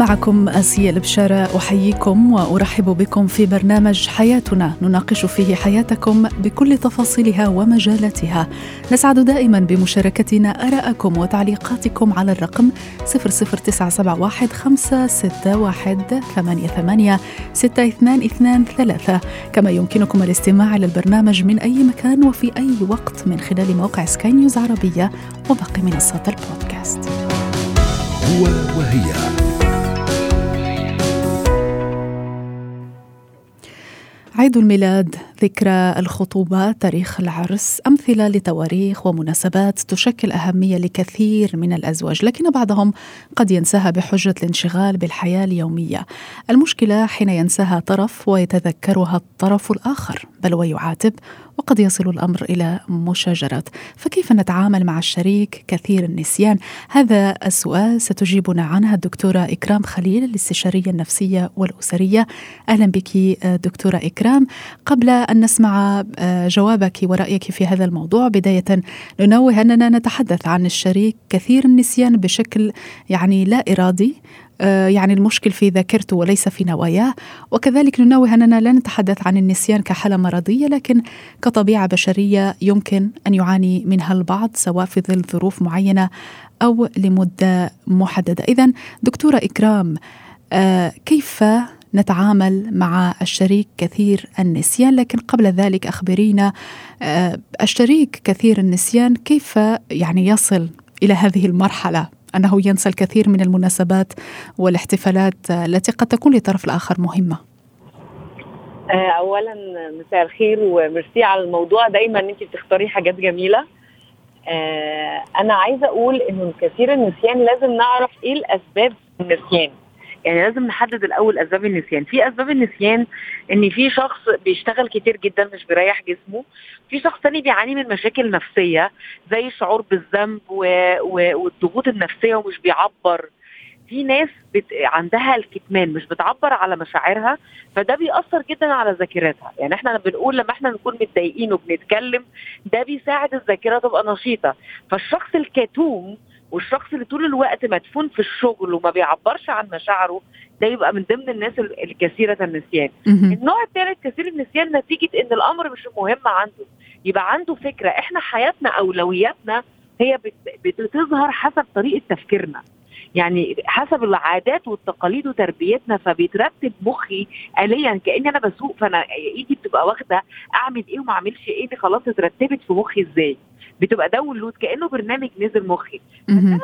معكم آسيا البشارة أحييكم وأرحب بكم في برنامج حياتنا. نناقش فيه حياتكم بكل تفاصيلها ومجالاتها. نسعد دائما بمشاركتنا آراءكم وتعليقاتكم على الرقم 00971 561 88 6223 كما يمكنكم الاستماع للبرنامج من أي مكان وفي أي وقت من خلال موقع سكاي نيوز عربية وباقي منصات البودكاست. هو وهي. عيد الميلاد ذكرى الخطوبة تاريخ العرس أمثلة لتواريخ ومناسبات تشكل أهمية لكثير من الأزواج لكن بعضهم قد ينساها بحجة الانشغال بالحياة اليومية. المشكلة حين ينساها طرف ويتذكرها الطرف الآخر بل ويعاتب وقد يصل الأمر إلى مشاجرات، فكيف نتعامل مع الشريك كثير النسيان؟ هذا السؤال ستجيبنا عنها الدكتورة إكرام خليل الاستشارية النفسية والأسرية. أهلا بك دكتورة إكرام. قبل أن نسمع جوابك ورأيك في هذا الموضوع، بداية ننوه أننا نتحدث عن الشريك كثير النسيان بشكل يعني لا إرادي آه، يعني المشكل في ذاكرته وليس في نواياه. وكذلك ننوه أننا لا نتحدث عن النسيان كحالة مرضية لكن كطبيعة بشرية يمكن أن يعاني منها البعض سواء في ظل ظروف معينة أو لمدة محددة. إذا دكتورة إكرام آه، كيف نتعامل مع الشريك كثير النسيان؟ لكن قبل ذلك أخبرينا آه، الشريك كثير النسيان كيف يعني يصل إلى هذه المرحلة؟ أنه ينسى الكثير من المناسبات والاحتفالات التي قد تكون للطرف الآخر مهمة. آه، اولا مساء الخير وميرسي على الموضوع. دايما انت بتختاري حاجات جميلة. آه، أنا عايزة أقول إنه كثير النسيان لازم نعرف إيه الأسباب النسيان. يعني لازم نحدد الأول أسباب النسيان. في أسباب النسيان إن في شخص بيشتغل كتير جدا مش بيريح جسمه. في شخص تاني بيعاني من مشاكل نفسية زي الشعور بالذنب والضغوط النفسية ومش بيعبر. في ناس بت... عندها الكتمان مش بتعبر على مشاعرها فده بيأثر جدا على ذاكرتها. يعني إحنا بنقول لما إحنا نكون متضايقين وبنتكلم ده بيساعد الذاكرة تبقى نشيطة. فالشخص الكتوم والشخص اللي طول الوقت مدفون في الشغل وما بيعبرش عن مشاعره ده يبقى من ضمن الناس الكثيرة النسيان. النوع الثالث كثير النسيان نتيجة إن الأمر مش مهم عنده. يبقى عنده فكرة. إحنا حياتنا أولوياتنا هي بتظهر حسب طريقة تفكيرنا. يعني حسب العادات والتقاليد وتربيتنا فبيترتب مخي آليا. كأني أنا بسوق فأنا إيدي بتبقى واخدة أعمل إيه وما أعملش إيه دي خلاص اترتبت في مخي إزاي؟ بتبقى download كأنه برنامج نزل مخي.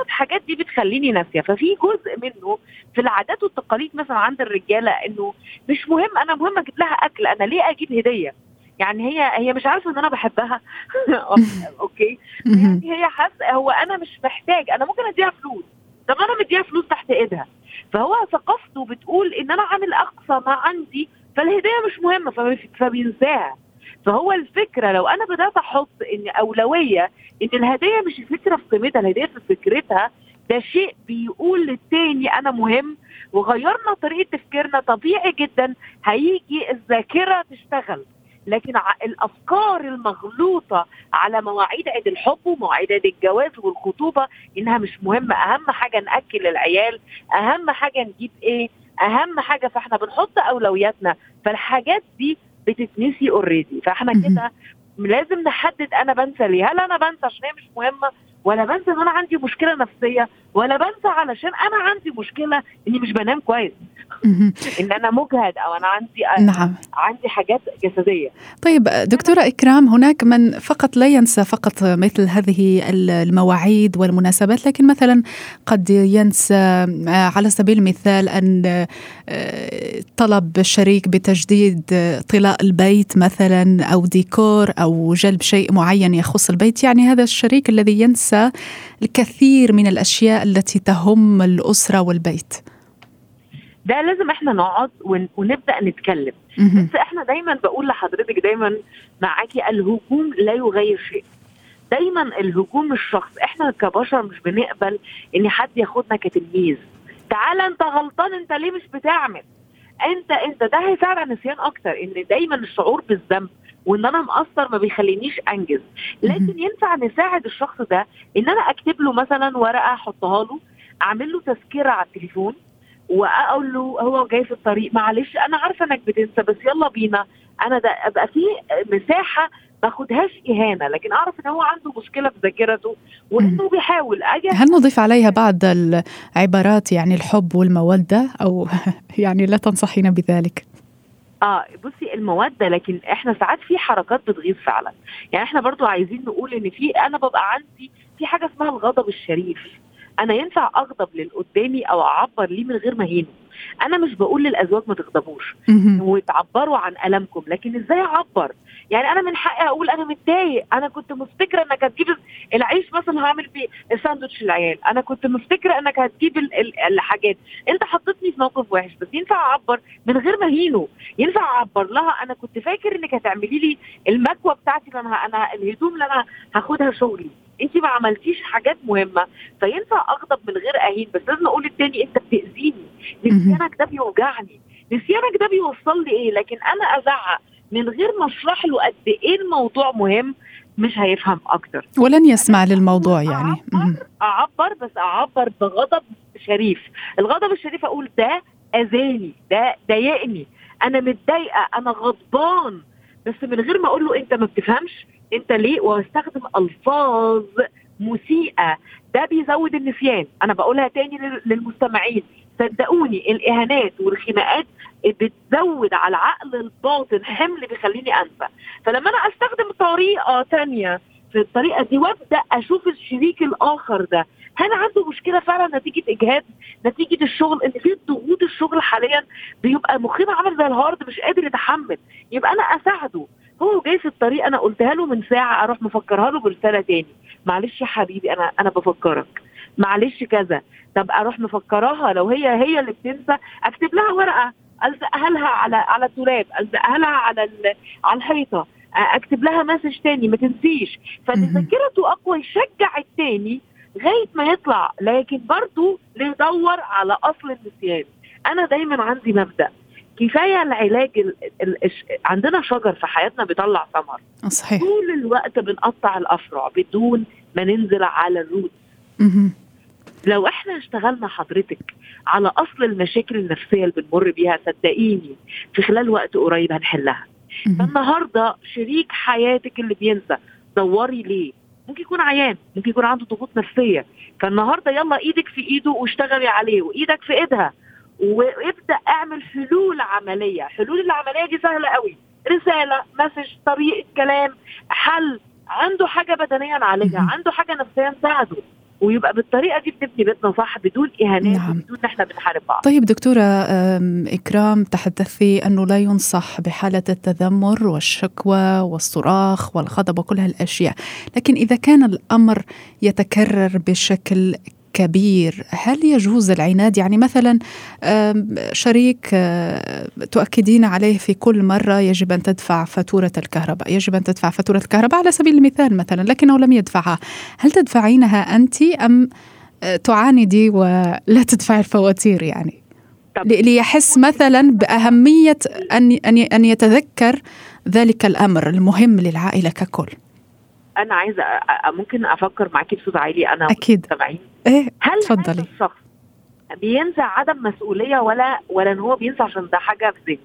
الحاجات دي بتخليني ناسية. ففي جزء منه في العادات والتقاليد مثلا عند الرجالة إنه مش مهم أنا مهم أجيب لها أكل أنا ليه أجيب هدية؟ يعني هي هي مش عارفة إن أنا بحبها. okay. يعني هي حاسة هو أنا مش محتاج أنا ممكن أديها فلوس. طب أنا مديها فلوس تحت إيدها. فهو ثقافته بتقول إن أنا عامل أقصى ما عندي فالهدية مش مهمة فبينساها. فهو الفكرة لو أنا بدأت أحط إن أولوية إن الهدية مش الفكرة في قيمتها الهدية في فكرتها ده شيء بيقول للتاني أنا مهم وغيرنا طريقة تفكيرنا طبيعي جدا هيجي الذاكرة تشتغل. لكن الأفكار المغلوطة على مواعيد عيد الحب ومواعيد عيد الجواز والخطوبة إنها مش مهمة. أهم حاجة نأكل العيال أهم حاجة نجيب إيه أهم حاجة فإحنا بنحط أولوياتنا. فالحاجات دي بتتنسي اوريدي فإحنا كده لازم نحدد أنا بنسى ليه. هل أنا بنسى عشان هي مش مهمة؟ ولا بنسى إن أنا عندي مشكلة نفسية؟ ولا بنسى علشان أنا عندي مشكلة إني مش بنام كويس. إن أنا مجهد أو أنا عندي نعم. عندي حاجات جسدية. طيب دكتورة إكرام هناك من فقط لا ينسى فقط مثل هذه المواعيد والمناسبات لكن مثلا قد ينسى آه، على سبيل المثال أن آه، طلب الشريك بتجديد طلاء البيت مثلا أو ديكور أو جلب شيء معين يخص البيت. يعني هذا الشريك الذي ينسى الكثير من الأشياء التي تهم الأسرة والبيت. ده لازم إحنا نقعد ونبدأ نتكلم. بس إحنا دايما بقول لحضرتك دايما معاكي الهجوم لا يغير شيء. دايما الهجوم الشخص إحنا كبشر مش بنقبل إن حد ياخدنا كتلميذ. تعالى انت غلطان انت ليه مش بتعمل؟ انت انت ده هيساعد على النسيان أكتر إن دايما الشعور بالذنب وإن أنا مقصر ما بيخلينيش أنجز. لكن ينفع نساعد الشخص ده إن أنا أكتب له مثلا ورقة أحطها له أعمل له تذكرة على التليفون وأقول له هو جاي في الطريق معلش أنا عارفة إنك بتنسى بس يلا بينا. أنا ده أبقى في مساحة ما اخدهاش إهانة لكن أعرف إن هو عنده مشكلة في ذاكرته وإنه بيحاول. أجي هل نضيف عليها بعض العبارات يعني الحب والمودة؟ أو يعني لا تنصحين بذلك؟ آه بصي المودة لكن إحنا ساعات في حركات بتغيظ فعلا. يعني إحنا برضو عايزين نقول إن في أنا ببقى عندي في حاجة اسمها الغضب الشريف. أنا ينفع أغضب للقدامي أو أعبر ليه من غير ما اهينه أنا مش بقول للأزواج ما تغضبوش. وتعبروا عن ألمكم لكن إزاي أعبر؟ يعني أنا من حقي أقول أنا متضايق. أنا كنت مفتكرة إنك هتجيب العيش مثلا هعمل فيه الساندوتش العيال أنا كنت مفتكرة إنك هتجيب الحاجات. أنت حطيتني في موقف وحش بس ينفع أعبر من غير ما اهينه ينفع أعبر لها أنا كنت فاكر إنك هتعملي لي المكوة بتاعتي اللي أنا أنا الهدوم اللي أنا هاخدها شغلي. أنت ما عملتيش حاجات مهمة فينفع أغضب من غير أهين. بس لازم أقول للتاني أنت بتأذيني. نسيانك ده بيوجعني. نسيانك ده بيوصل لي إيه؟ لكن أنا أزعق. من غير ما اشرح له قد إيه الموضوع مهم مش هيفهم أكتر. ولن يسمع للموضوع يعني. أعبر, أعبر بس أعبر بغضب شريف. الغضب الشريف أقول ده أذاني ده ضايقني. أنا متضايقة أنا غضبان. بس من غير ما أقول له أنت ما بتفهمش أنت ليه؟ واستخدم ألفاظ مسيئة. ده بيزود النسيان. أنا بقولها تاني للمستمعين. صدقوني الإهانات والخناقات بتزود على العقل الباطن حمل بيخليني أنسى. فلما أنا أستخدم طريقة تانية في الطريقة دي وأبدأ أشوف الشريك الآخر ده هل عنده مشكلة فعلا نتيجة إجهاد؟ نتيجة الشغل؟ إن في ضغوط الشغل حاليا بيبقى مخنا عامل زي الهارد مش قادر يتحمل. يبقى أنا أساعده. هو جاي في الطريق أنا قلتها له من ساعة أروح مفكرها له برساله تاني. معلش يا حبيبي أنا أنا بفكرك. معلش كذا. طب أروح مفكراها لو هي هي اللي بتنسى أكتب لها ورقة الزقها لها على على الدولاب الزقها لها على على الحيطة أكتب لها مسج تاني ما تنسيش. فذاكرته أقوى يشجع التاني لغاية ما يطلع لكن برضه ندور على أصل النسيان. أنا دايما عندي مبدأ. كفاية العلاج ال ال ال عندنا شجر في حياتنا بيطلع ثمر. صحيح. طول الوقت بنقطع الأفرع بدون ما ننزل على الروت. لو إحنا اشتغلنا حضرتك على اصل المشاكل النفسية اللي بنمر بيها صدقيني في خلال وقت قريب هنحلها. فالنهاردة شريك حياتك اللي بينسى دوري ليه؟ ممكن يكون عيان ممكن يكون عنده ضغوط نفسية. فالنهاردة يلا إيدك في ايده واشتغلي عليه وايدك في ايدها. وابدأ اعمل حلول عملية. حلول العملية دي سهلة قوي. رسالة مسج طريقة كلام حل. عنده حاجة بدنيه نعالجها عنده حاجة نفسيه نساعده ويبقى بالطريقة دي بنبني بيتنا صح بدون إهانات نعم. بدون إحنا بنحارب بعض طيب دكتورة إكرام تحدثي أنه لا ينصح بحالة التذمر والشكوى والصراخ والغضب وكل هالأشياء لكن إذا كان الأمر يتكرر بشكل كبير. هل يجوز العناد؟ يعني مثلا شريك تؤكدين عليه في كل مرة يجب أن تدفع فاتورة الكهرباء. يجب أن تدفع فاتورة الكهرباء على سبيل المثال مثلا لكنه لم يدفعها. هل تدفعينها أنت أم تعاندي ولا تدفعي الفواتير يعني؟ ليحس مثلا بأهمية أن أن يتذكر ذلك الأمر المهم للعائلة ككل. أنا عايزة ممكن أفكر معاكي بصوت عالي؟ أنا أكيد. إيه هل تفضلي الشخص بينسى عدم مسؤولية ولا ولا إن هو بينسى عشان ده حاجة في ذهنه؟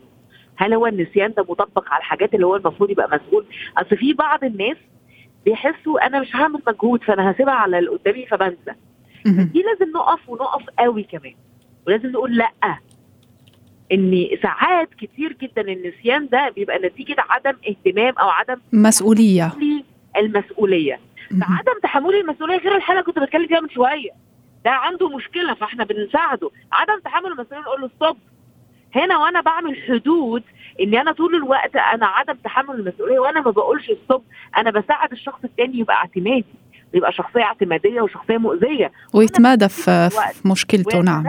هل هو النسيان ده مطبق على الحاجات اللي هو المفروض يبقى مسؤول؟ أصل في بعض الناس بيحسوا أنا مش هعمل مجهود فأنا هسيبها على اللي قدامي فبنسى. دي لازم نقف ونقف قوي كمان. ولازم نقول لأ. إن ساعات كتير جدا النسيان ده بيبقى نتيجة عدم اهتمام أو عدم مسؤولية. المسؤولية. فعدم تحمل المسؤولية غير الحالة اللي كنت بتكلم فيها من شوية. ده عنده مشكلة فاحنا بنساعده. عدم تحمل المسؤولية نقول له stop هنا وأنا بعمل حدود ان أنا طول الوقت أنا عدم تحمل المسؤولية وأنا ما بقولش stop أنا بساعد الشخص التاني يبقى اعتمادي يبقى شخصية اعتمادية وشخصية مؤذية. ويتمادى في, في مشكلته نعم.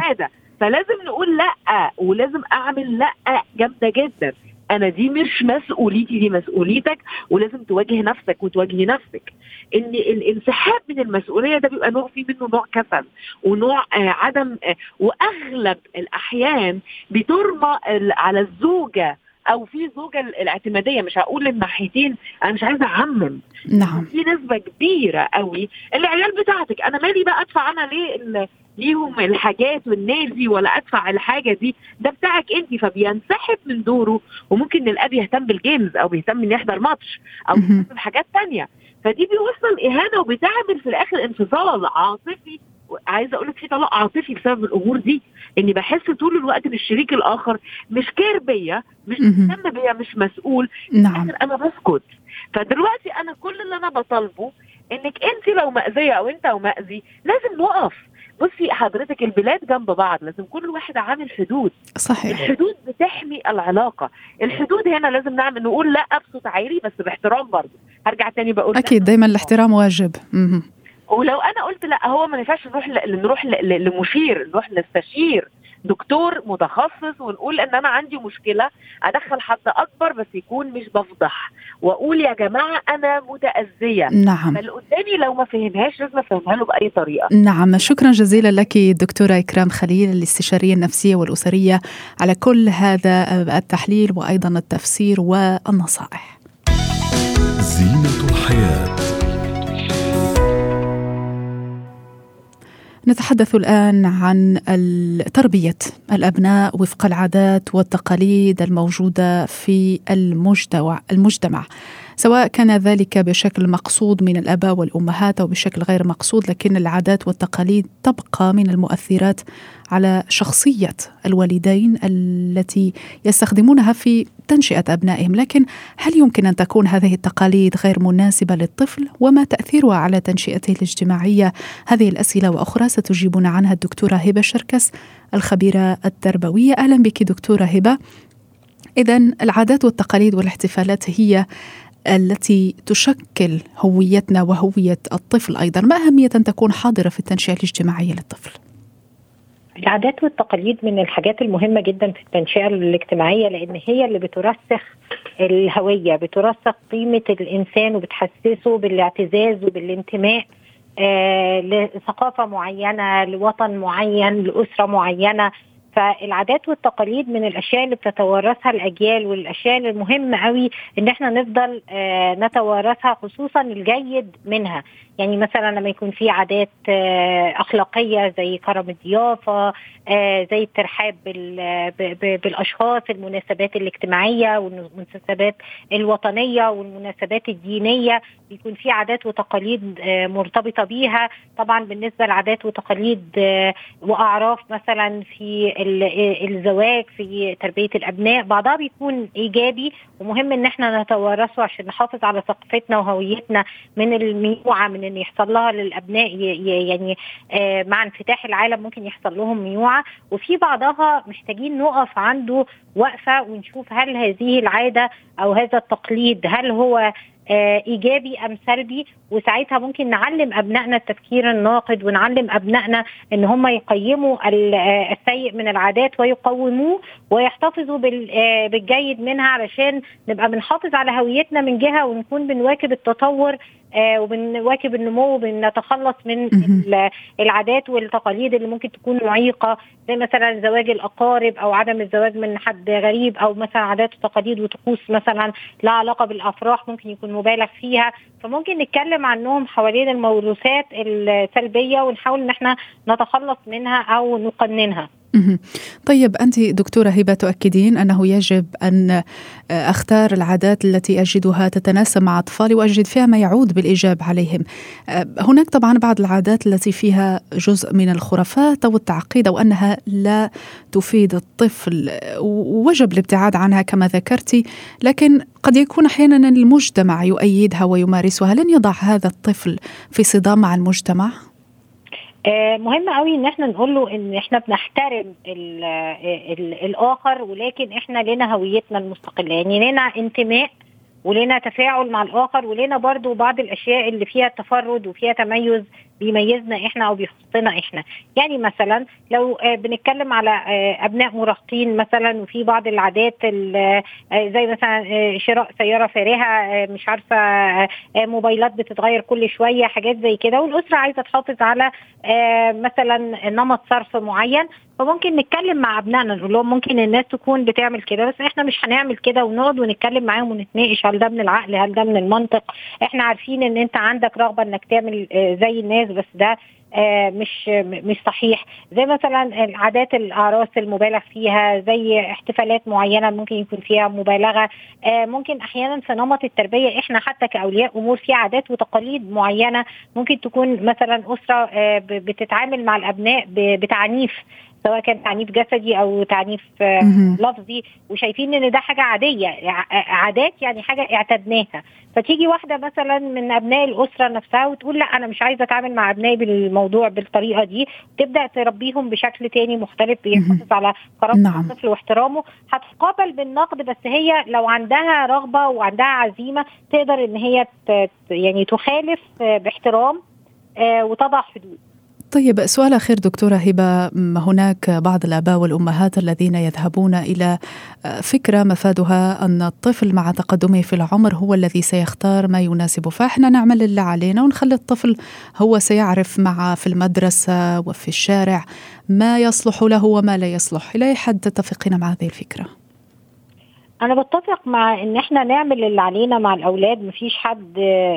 فلازم نقول لأ ولازم أعمل لأ جامدة جدا. أنا دي مش مسؤوليتي دي مسؤوليتك ولازم تواجه نفسك وتواجهي نفسك. إن الانسحاب من المسؤولية ده بيبقى نوع فيه منه نوع كسل ونوع آه عدم آه وأغلب الأحيان بترمى على الزوجة أو في زوجة الاعتمادية مش هقول الناحيتين أنا مش عايزة أعمم. نعم. في نسبة كبيرة قوي العيال بتاعتك أنا مالي بقى أدفع أنا ليه ليهم الحاجات والنادي ولا أدفع الحاجة دي؟ ده بتاعك أنت فبينسحب من دوره وممكن الأب يهتم بالجيمز أو بيهتم ان يحضر ماتش أو يهتم بحاجات تانية. فدي بيوصل إهانة وبتعمل في الآخر انفصال عاطفي عايزه أقول لك في طلاق عاطفي بسبب الأمور دي اني بحس طول الوقت ان الشريك الآخر مش كير بيا مش مهتم بيا مش مسؤول نعم. أنا بسكت. فدلوقتي أنا كل اللي أنا بطالبه إنك أنت لو مأذية أو أنت أو مأذي لازم نقف. بصي حضرتك البلاد جنب بعض لازم كل واحد عامل حدود. صحيح. الحدود بتحمي العلاقة. الحدود هنا لازم نعمل نقول لا بصوت عالي بس باحترام برضه. هرجع تاني بقول أكيد دايما الاحترام واجب. مم. ولو أنا قلت لا هو ما ينفعش نروح نروح لمشير نروح نستشير دكتور متخصص ونقول إن أنا عندي مشكلة أدخل حد أكبر بس يكون مش بفضح. وأقول يا جماعة أنا متأذية. نعم. فاللي قدامي لو ما فهمهاش لازم أفهمها له بأي طريقة. نعم. شكرا جزيلا لك دكتورة إكرام خليل الاستشارية النفسية والأسرية على كل هذا التحليل وأيضا التفسير والنصائح. زينة الحياة. نتحدث الآن عن تربية الأبناء وفق العادات والتقاليد الموجودة في المجتمع المجتمع. سواء كان ذلك بشكل مقصود من الأباء والأمهات أو بشكل غير مقصود لكن العادات والتقاليد تبقى من المؤثرات على شخصية الوالدين التي يستخدمونها في تنشئة أبنائهم، لكن هل يمكن أن تكون هذه التقاليد غير مناسبة للطفل؟ وما تأثيرها على تنشئته الاجتماعية؟ هذه الأسئلة وأخرى ستجيبنا عنها الدكتورة هبة شركس الخبيرة التربوية. أهلا بك دكتورة هبة. إذا العادات والتقاليد والاحتفالات هي التي تشكل هويتنا وهوية الطفل أيضا ما أهمية أن تكون حاضرة في التنشئة الاجتماعية للطفل؟ العادات والتقاليد من الحاجات المهمة جدا في التنشئة الاجتماعية لأن هي اللي بترسخ الهوية بترسخ قيمة الإنسان وبتحسسه بالاعتزاز وبالانتماء آه لثقافة معينة لوطن معين لأسرة معينة. فالعادات والتقاليد من الأشياء اللي بتتوارثها الأجيال والأشياء المهمه قوي إن إحنا نفضل آه نتوارثها خصوصا الجيد منها. يعني مثلا لما يكون في عادات آه أخلاقية زي كرم الضيافة آه زي الترحاب بالأشخاص المناسبات الاجتماعية والمناسبات الوطنية والمناسبات الدينية بيكون في عادات وتقاليد مرتبطة بيها. طبعا بالنسبة لعادات وتقاليد وأعراف مثلا في الزواج في تربية الأبناء بعضها بيكون إيجابي ومهم إن إحنا نتوارثه عشان نحافظ على ثقافتنا وهويتنا من الميوعة من إن يحصل لها للأبناء يعني مع انفتاح العالم ممكن يحصل لهم ميوعة. وفي بعضها محتاجين نقف عنده وقفة ونشوف هل هذه العادة أو هذا التقليد هل هو آه إيجابي أم سلبي وساعتها ممكن نعلم أبنائنا التفكير الناقد ونعلم أبنائنا إن هم يقيموا السيء من العادات ويقوموه ويحتفظوا آه بالجيد منها علشان نبقى بنحافظ على هويتنا من جهة ونكون بنواكب التطور آه وبنواكب النمو وبنتخلص من العادات والتقاليد اللي ممكن تكون معيقة زي مثلا زواج الأقارب أو عدم الزواج من حد غريب أو مثلا عادات وتقاليد وطقوس مثلا لها علاقة بالأفراح ممكن يكون مبالغ فيها. فممكن نتكلم عنهم حوالين الموروثات السلبية ونحاول إن إحنا نتخلص منها أو نقننها. طيب أنت دكتورة هبة تؤكدين أنه يجب أن أختار العادات التي أجدها تتناسب مع أطفالي وأجد فيها ما يعود بالإيجاب عليهم. هناك طبعا بعض العادات التي فيها جزء من الخرافات أو التعقيد أو أنها لا تفيد الطفل. ووجب الابتعاد عنها كما ذكرتي لكن قد يكون أحيانا المجتمع يؤيدها ويمارسها. لن يضع هذا الطفل في صدام مع المجتمع؟ آه مهم قوي إن إحنا نقول له إن إحنا بنحترم ال ال الآخر ولكن إحنا لنا هويتنا المستقلة. يعني لنا انتماء ولنا تفاعل مع الآخر ولنا برضو بعض الأشياء اللي فيها تفرد وفيها تميز بيميزنا إحنا أو بيخصنا إحنا. يعني مثلا لو آه، بنتكلم على آه، أبناء مراهقين مثلا وفي بعض العادات ال- آه، زي مثلا شراء سيارة فارهة مش عارفة موبايلات بتتغير كل شوية حاجات زي كده. والأسرة عايزة تحافظ على مثلا نمط صرف معين. فممكن نتكلم مع أبنائنا نقول لهم ممكن الناس تكون بتعمل كده بس إحنا مش هنعمل كده. ونقعد ونتكلم معاهم ونتناقش هل ده من العقل هل ده من المنطق. إحنا عارفين إن أنت عندك رغبة إنك تعمل زي الناس بس ده آه، مش مش صحيح. زي مثلا العادات الأعراس المبالغ فيها زي احتفالات معينة ممكن يكون فيها مبالغة. آه، ممكن أحيانا في نمط التربية. إحنا حتى كأولياء أمور في عادات وتقاليد معينة ممكن تكون مثلا أسرة آه، بتتعامل مع الأبناء بتعنيف. سواء كان تعنيف جسدي أو تعنيف آه،. لفظي وشايفين إن ده حاجة عادية عادات يعني حاجة اعتدناها فتيجي واحدة مثلا من أبناء الأسرة نفسها وتقول لا أنا مش عايزة أتعامل مع ابنائي بالموضوع بالطريقة دي تبدأ تربيهم بشكل تاني مختلف بيحافظ على كرامه نعم. الطفل واحترامه هتقابل بالنقد بس هي لو عندها رغبة وعندها عزيمة تقدر إن هي يعني تخالف آه، باحترام آه، وتضع حدود طيب سؤال أخير دكتورة هبة. هناك بعض الآباء والأمهات الذين يذهبون إلى آه، فكرة مفادها أن الطفل مع تقدمه في العمر هو الذي سيختار ما يناسبه. فإحنا نعمل اللي علينا ونخلي الطفل هو سيعرف مع في المدرسة وفي الشارع ما يصلح له وما لا يصلح. إلى حد تتفقين مع هذه الفكرة؟ أنا بتفق مع إن إحنا نعمل اللي علينا مع الأولاد مفيش حد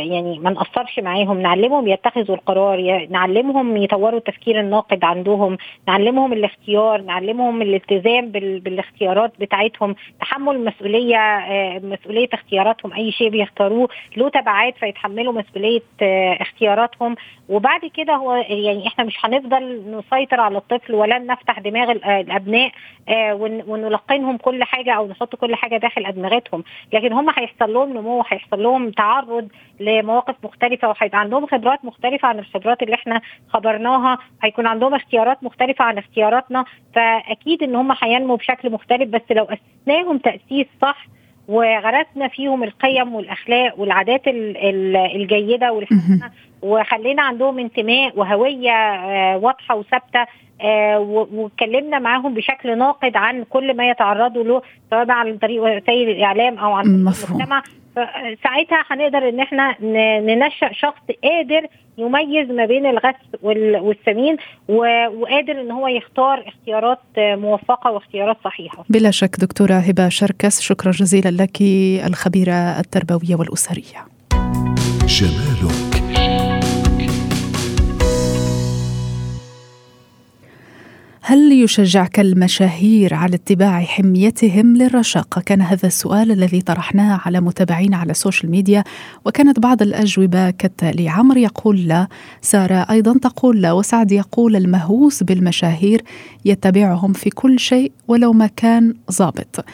يعني ما نقصرش معاهم. نعلمهم يتخذوا القرار نعلمهم يطوروا التفكير الناقد عندهم نعلمهم الاختيار نعلمهم الالتزام بال... بالاختيارات بتاعتهم. تحمل مسؤولية آه، مسؤولية اختياراتهم. أي شيء بيختاروه له تبعات فيتحملوا مسؤولية آه، اختياراتهم. وبعد كده هو يعني إحنا مش هنفضل نسيطر على الطفل ولن نفتح دماغ ال- الأبناء آه، ون- ونلقنهم كل حاجة أو نحط كل حاجة داخل أدمغتهم لكن هم هيحصل لهم نمو هيحصل لهم تعرض لمواقف مختلفة وهيبقى عندهم خبرات مختلفة عن الخبرات اللي إحنا خبرناها هيكون عندهم اختيارات مختلفة عن اختياراتنا فأكيد إن هم هينمو بشكل مختلف بس لو اسسناهم تأسيس صح وغرسنا فيهم القيم والأخلاق والعادات ال- ال- الجيدة والحسنة وخلينا عندهم انتماء وهوية آه، واضحة وثابتة واتكلمنا معاهم بشكل ناقد عن كل ما يتعرضوا له سواء عن طريق وسائل الإعلام أو عن. المجتمع. ساعتها هنقدر إن إحنا ننشأ شخص قادر يميز ما بين الغث وال- والسمين وقادر إن هو يختار اختيارات آه، موفقة واختيارات صحيحة. بلا شك دكتورة هبة شركس شكرا جزيلا لك الخبيرة التربوية والأسرية. جمالك هل يشجعك المشاهير على اتباع حميتهم للرشاقة؟ كان هذا السؤال الذي طرحناه على متابعينا على ال social media وكانت بعض الأجوبة كالتالي عمرو يقول لا سارة أيضا تقول لا وسعد يقول المهووس بالمشاهير يتبعهم في كل شيء ولو ما كان ضابط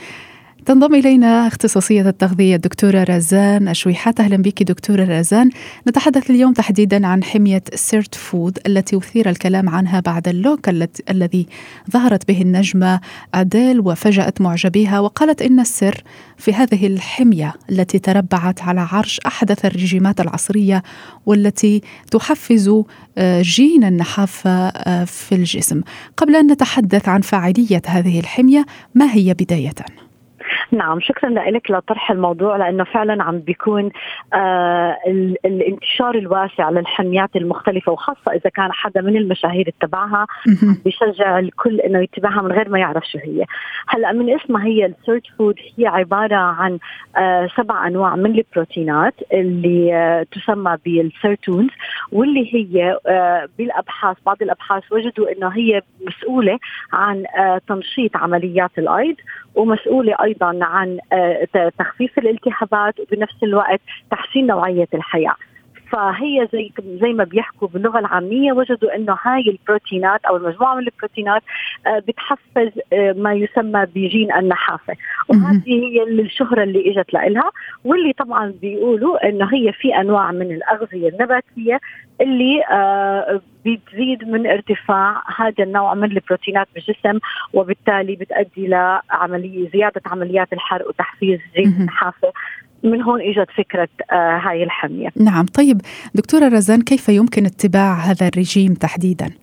تنضم إلينا اختصاصية التغذية الدكتورة رزان أشويحات أهلا بك دكتورة رزان. نتحدث اليوم تحديدا عن حمية sirtfood التي أثير الكلام عنها بعد ال look الذي ظهرت به النجمة أديل وفجأت معجبيها وقالت إن السر في هذه الحمية التي تربعت على عرش أحدث الرجيمات العصرية والتي تحفز آه، جين النحافة آه، في الجسم. قبل أن نتحدث عن فاعلية هذه الحمية ما هي بدايةً؟ نعم شكرا لك لطرح الموضوع لأنه فعلا عم بيكون آه ال- الانتشار الواسع للحميات المختلفة وخاصة إذا كان حدا من المشاهير اتبعها مهم. بيشجع الكل إنه يتبعها من غير ما يعرف شو هي. هلأ من اسمها هي ال sirtfood هي عبارة عن آه سبع أنواع من البروتينات اللي آه تسمى بال sirtuins واللي هي آه بالأبحاث بعض الأبحاث وجدوا إنه هي مسؤولة عن آه تنشيط عمليات الأيض ومسؤولة أيضا عن آه تخفيف الالتهابات وبنفس الوقت تحسين نوعية الحياة. فهي زي زي ما بيحكوا باللغة العامية وجدوا إنه هاي البروتينات أو المجموعة من البروتينات آه، بتحفز آه، ما يسمى بجين النحافة. وهذه هي الشهرة اللي إجت لها واللي طبعا بيقولوا إنه هي في أنواع من الأغذية النباتية اللي آه، بتزيد من ارتفاع هذا النوع من البروتينات بالجسم وبالتالي بتؤدي لعملية زيادة عمليات الحرق وتحفيز جين. النحافة. من هون إجت فكرة آه هاي الحمية. نعم طيب دكتورة رزان كيف يمكن اتباع هذا الرجيم تحديدا؟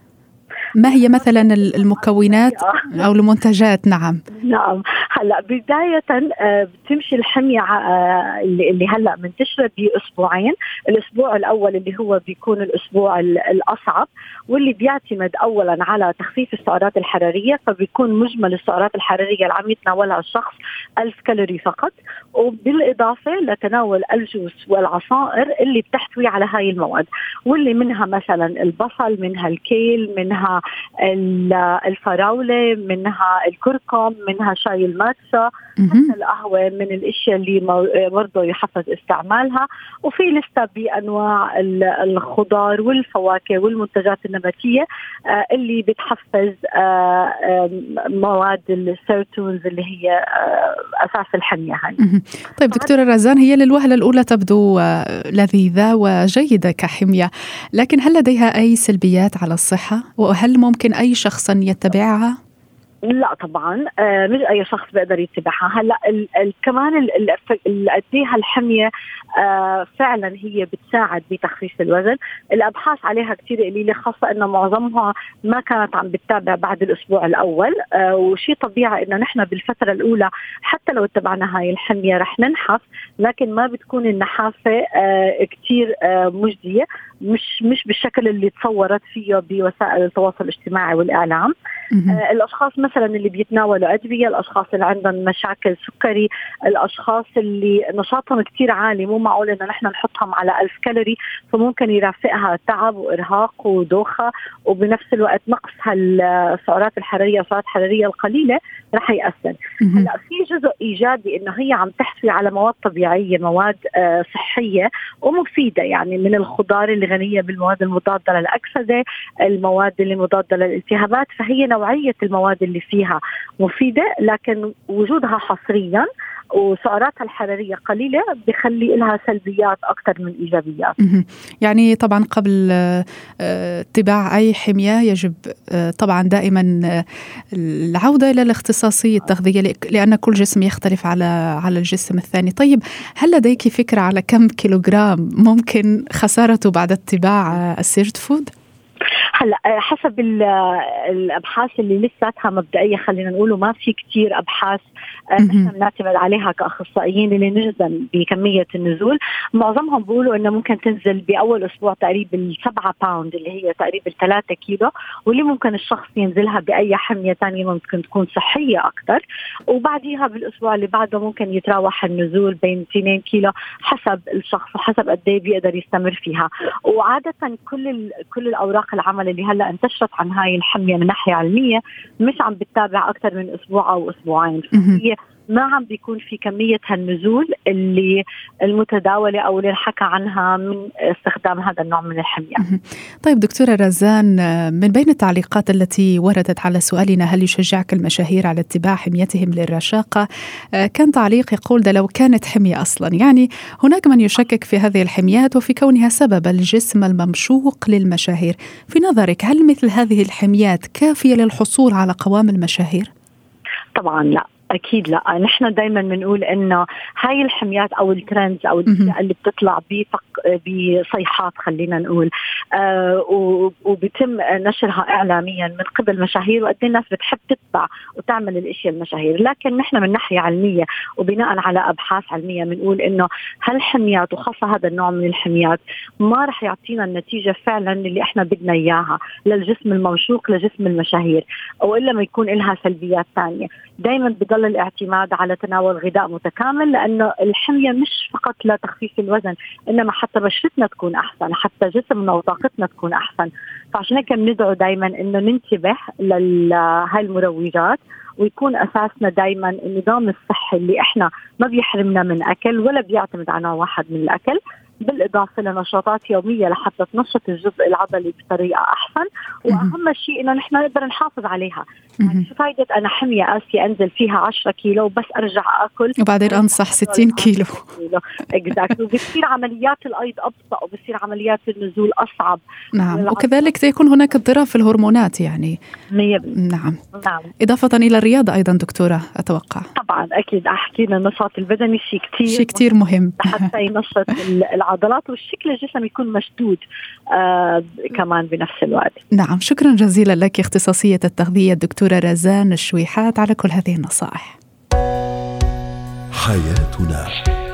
ما هي مثلا المكونات أو المنتجات؟ نعم. نعم. هلأ بداية آه، بتمشي الحمية آه، اللي هلأ منتشرة بأسبوعين. الأسبوع الأول اللي هو بيكون الأسبوع الأصعب واللي بيعتمد اولا على تخفيف السعرات الحرارية فبيكون مجمل السعرات الحرارية اللي عم يتناولها الشخص 1000 كالوري فقط. وبالإضافة لتناول الجوس والعصائر اللي بتحتوي على هاي المواد واللي منها مثلا البصل منها الكيل منها الفراولة منها الكركم منها شاي الماتشا حتى القهوة من الأشياء اللي برضه يحفز استعمالها. وفي لسه بأنواع الخضار والفواكه والمنتجات النباتية آه، اللي بتحفز آه، مواد السيرتونز اللي هي آه، أساس الحمية هاي. طيب دكتورة رزان هي للوهلة الأولى تبدو لذيذة وجيدة كحمية. لكن هل لديها أي سلبيات على الصحة؟ وهل ممكن أي شخص يتبعها؟ لا طبعا آه مش أي شخص بيقدر يتبعها. هلأ ال ال كمان قد الحميه آه فعلا هي بتساعد بتخفيف الوزن. الأبحاث عليها كثير قليلة خاصة إنه معظمها ما كانت عم بتتابع بعد الأسبوع الأول. آه وشيء طبيعي إنه نحن بالفترة الأولى حتى لو اتبعنا هاي الحمية رح ننحف لكن ما بتكون النحافة آه كثير آه مجديه مش مش بالشكل اللي تصورت فيه بوسائل التواصل الاجتماعي والإعلام. آه الأشخاص مثلا اللي بيتناولوا أدوية الأشخاص اللي عندهم مشاكل سكري الأشخاص اللي نشاطهم كثير عالي مو معقول إنه نحن نحطهم على 1000 كالوري فممكن يرافقها تعب وإرهاق ودوخة وبنفس الوقت نقص هالسعرات الحرارية السعرات الحرارية القليلة رح يأثر. هلأ في جزء إيجابي إنه هي عم تحتوي على مواد طبيعية مواد آه صحية ومفيدة يعني من الخضار اللي غنية بالمواد المضادة للأكسدة المواد اللي مضادة للالتهابات فهي نوعية المواد اللي فيها مفيدة لكن وجودها حصريا وسعراتها الحرارية قليلة بخلي لها سلبيات أكثر من إيجابيات. يعني طبعا قبل آه، اتباع أي حمية يجب آه، طبعا دائما آه، العودة إلى الاختصاصية التغذية لأن كل جسم يختلف على على الجسم الثاني. طيب هل لديك فكرة على كم كيلوغرام ممكن خسارته بعد اتباع ال sirtfood؟ هلا آه، حسب الأبحاث اللي لساتها مبدئية خلينا نقول ما في كثير أبحاث آه، نحن بنعتمد عليها كأخصائيين اللي نجزم بكمية النزول. معظمهم بيقولوا إنه ممكن تنزل بأول أسبوع تقريبا 7 pound اللي هي تقريبا 3 كيلو واللي ممكن الشخص ينزلها بأي حمية ثانية ممكن تكون صحية أكثر وبعديها بالأسبوع اللي بعده ممكن يتراوح النزول بين 2 كيلو حسب الشخص وحسب قد إيه بيقدر يستمر فيها. وعادة كل كل الأوراق العمل اللي هلأ انتشرت عن هاي الحميه من ناحية علمية مش عم بتتابع أكثر من أسبوع أو أسبوعين. هي ما عم بيكون في كمية هالنزول اللي المتداولة أو اللي حكى عنها من استخدام هذا النوع من الحمية. طيب دكتورة رزان من بين التعليقات التي وردت على سؤالنا هل يشجعك المشاهير على اتباع حميتهم للرشاقة كان تعليق يقول ده لو كانت حمية أصلا يعني هناك من يشكك في هذه الحميات وفي كونها سبب الجسم الممشوق للمشاهير. في نظرك هل مثل هذه الحميات كافية للحصول على قوام المشاهير؟ طبعا لا. أكيد لا. نحن دائما بنقول إنه هاي الحميات أو الترندز أو اللي بتطلع بفق بصيحات خلينا نقول. آه وبيتم نشرها اعلاميا من قبل مشاهير وقد إيه الناس بتحب تتبع وتعمل الأشياء المشاهير. لكن نحن من ناحية علمية وبناء على أبحاث علمية بنقول إنه هالحميات وخاصة هذا النوع من الحميات ما رح يعطينا النتيجة فعلا اللي إحنا بدنا إياها للجسم الموشوق لجسم المشاهير وإلا ما يكون لها سلبيات ثانية. دائما بضل الاعتماد على تناول غذاء متكامل لأنه الحمية مش فقط لتخفيف الوزن إنما حتى بشرتنا تكون أحسن حتى جسمنا وطاقتنا تكون أحسن. فعشان هيك بندعو دائما إنه ننتبه لهاي المروجات ويكون أساسنا دائما النظام الصحي اللي إحنا ما بيحرمنا من أكل ولا بيعتمد على واحد من الأكل. بالإضافة لنشاطات يومية لحتى تنشط الجزء العضلي بطريقة أحسن. وأهم شيء إنه نحن نقدر نحافظ عليها. يعني شو فائده أنا حمية قاسية أنزل فيها 10 كيلو وبس أرجع آكل؟ وبعدين أنصح 60 كيلو. اكزاكتلي وبتصير عمليات الأيض أبطأ وبصير عمليات النزول أصعب. نعم. وكذلك سيكون هناك اضطراب في الهرمونات يعني. 100% نعم. نعم. إضافة إلى الرياضة أيضا دكتورة أتوقع. طبعا أكيد حكينا النشاط البدني شيء كثير شيء كثير مهم. حتى ينشط العضلات والشكل الجسم يكون مشدود آه كمان بنفس الوقت. نعم شكرا جزيلا لك اختصاصية التغذية الدكتورة رزان الشويحات على كل هذه النصائح. حياتنا.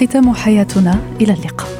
ختام حياتنا. إلى اللقاء.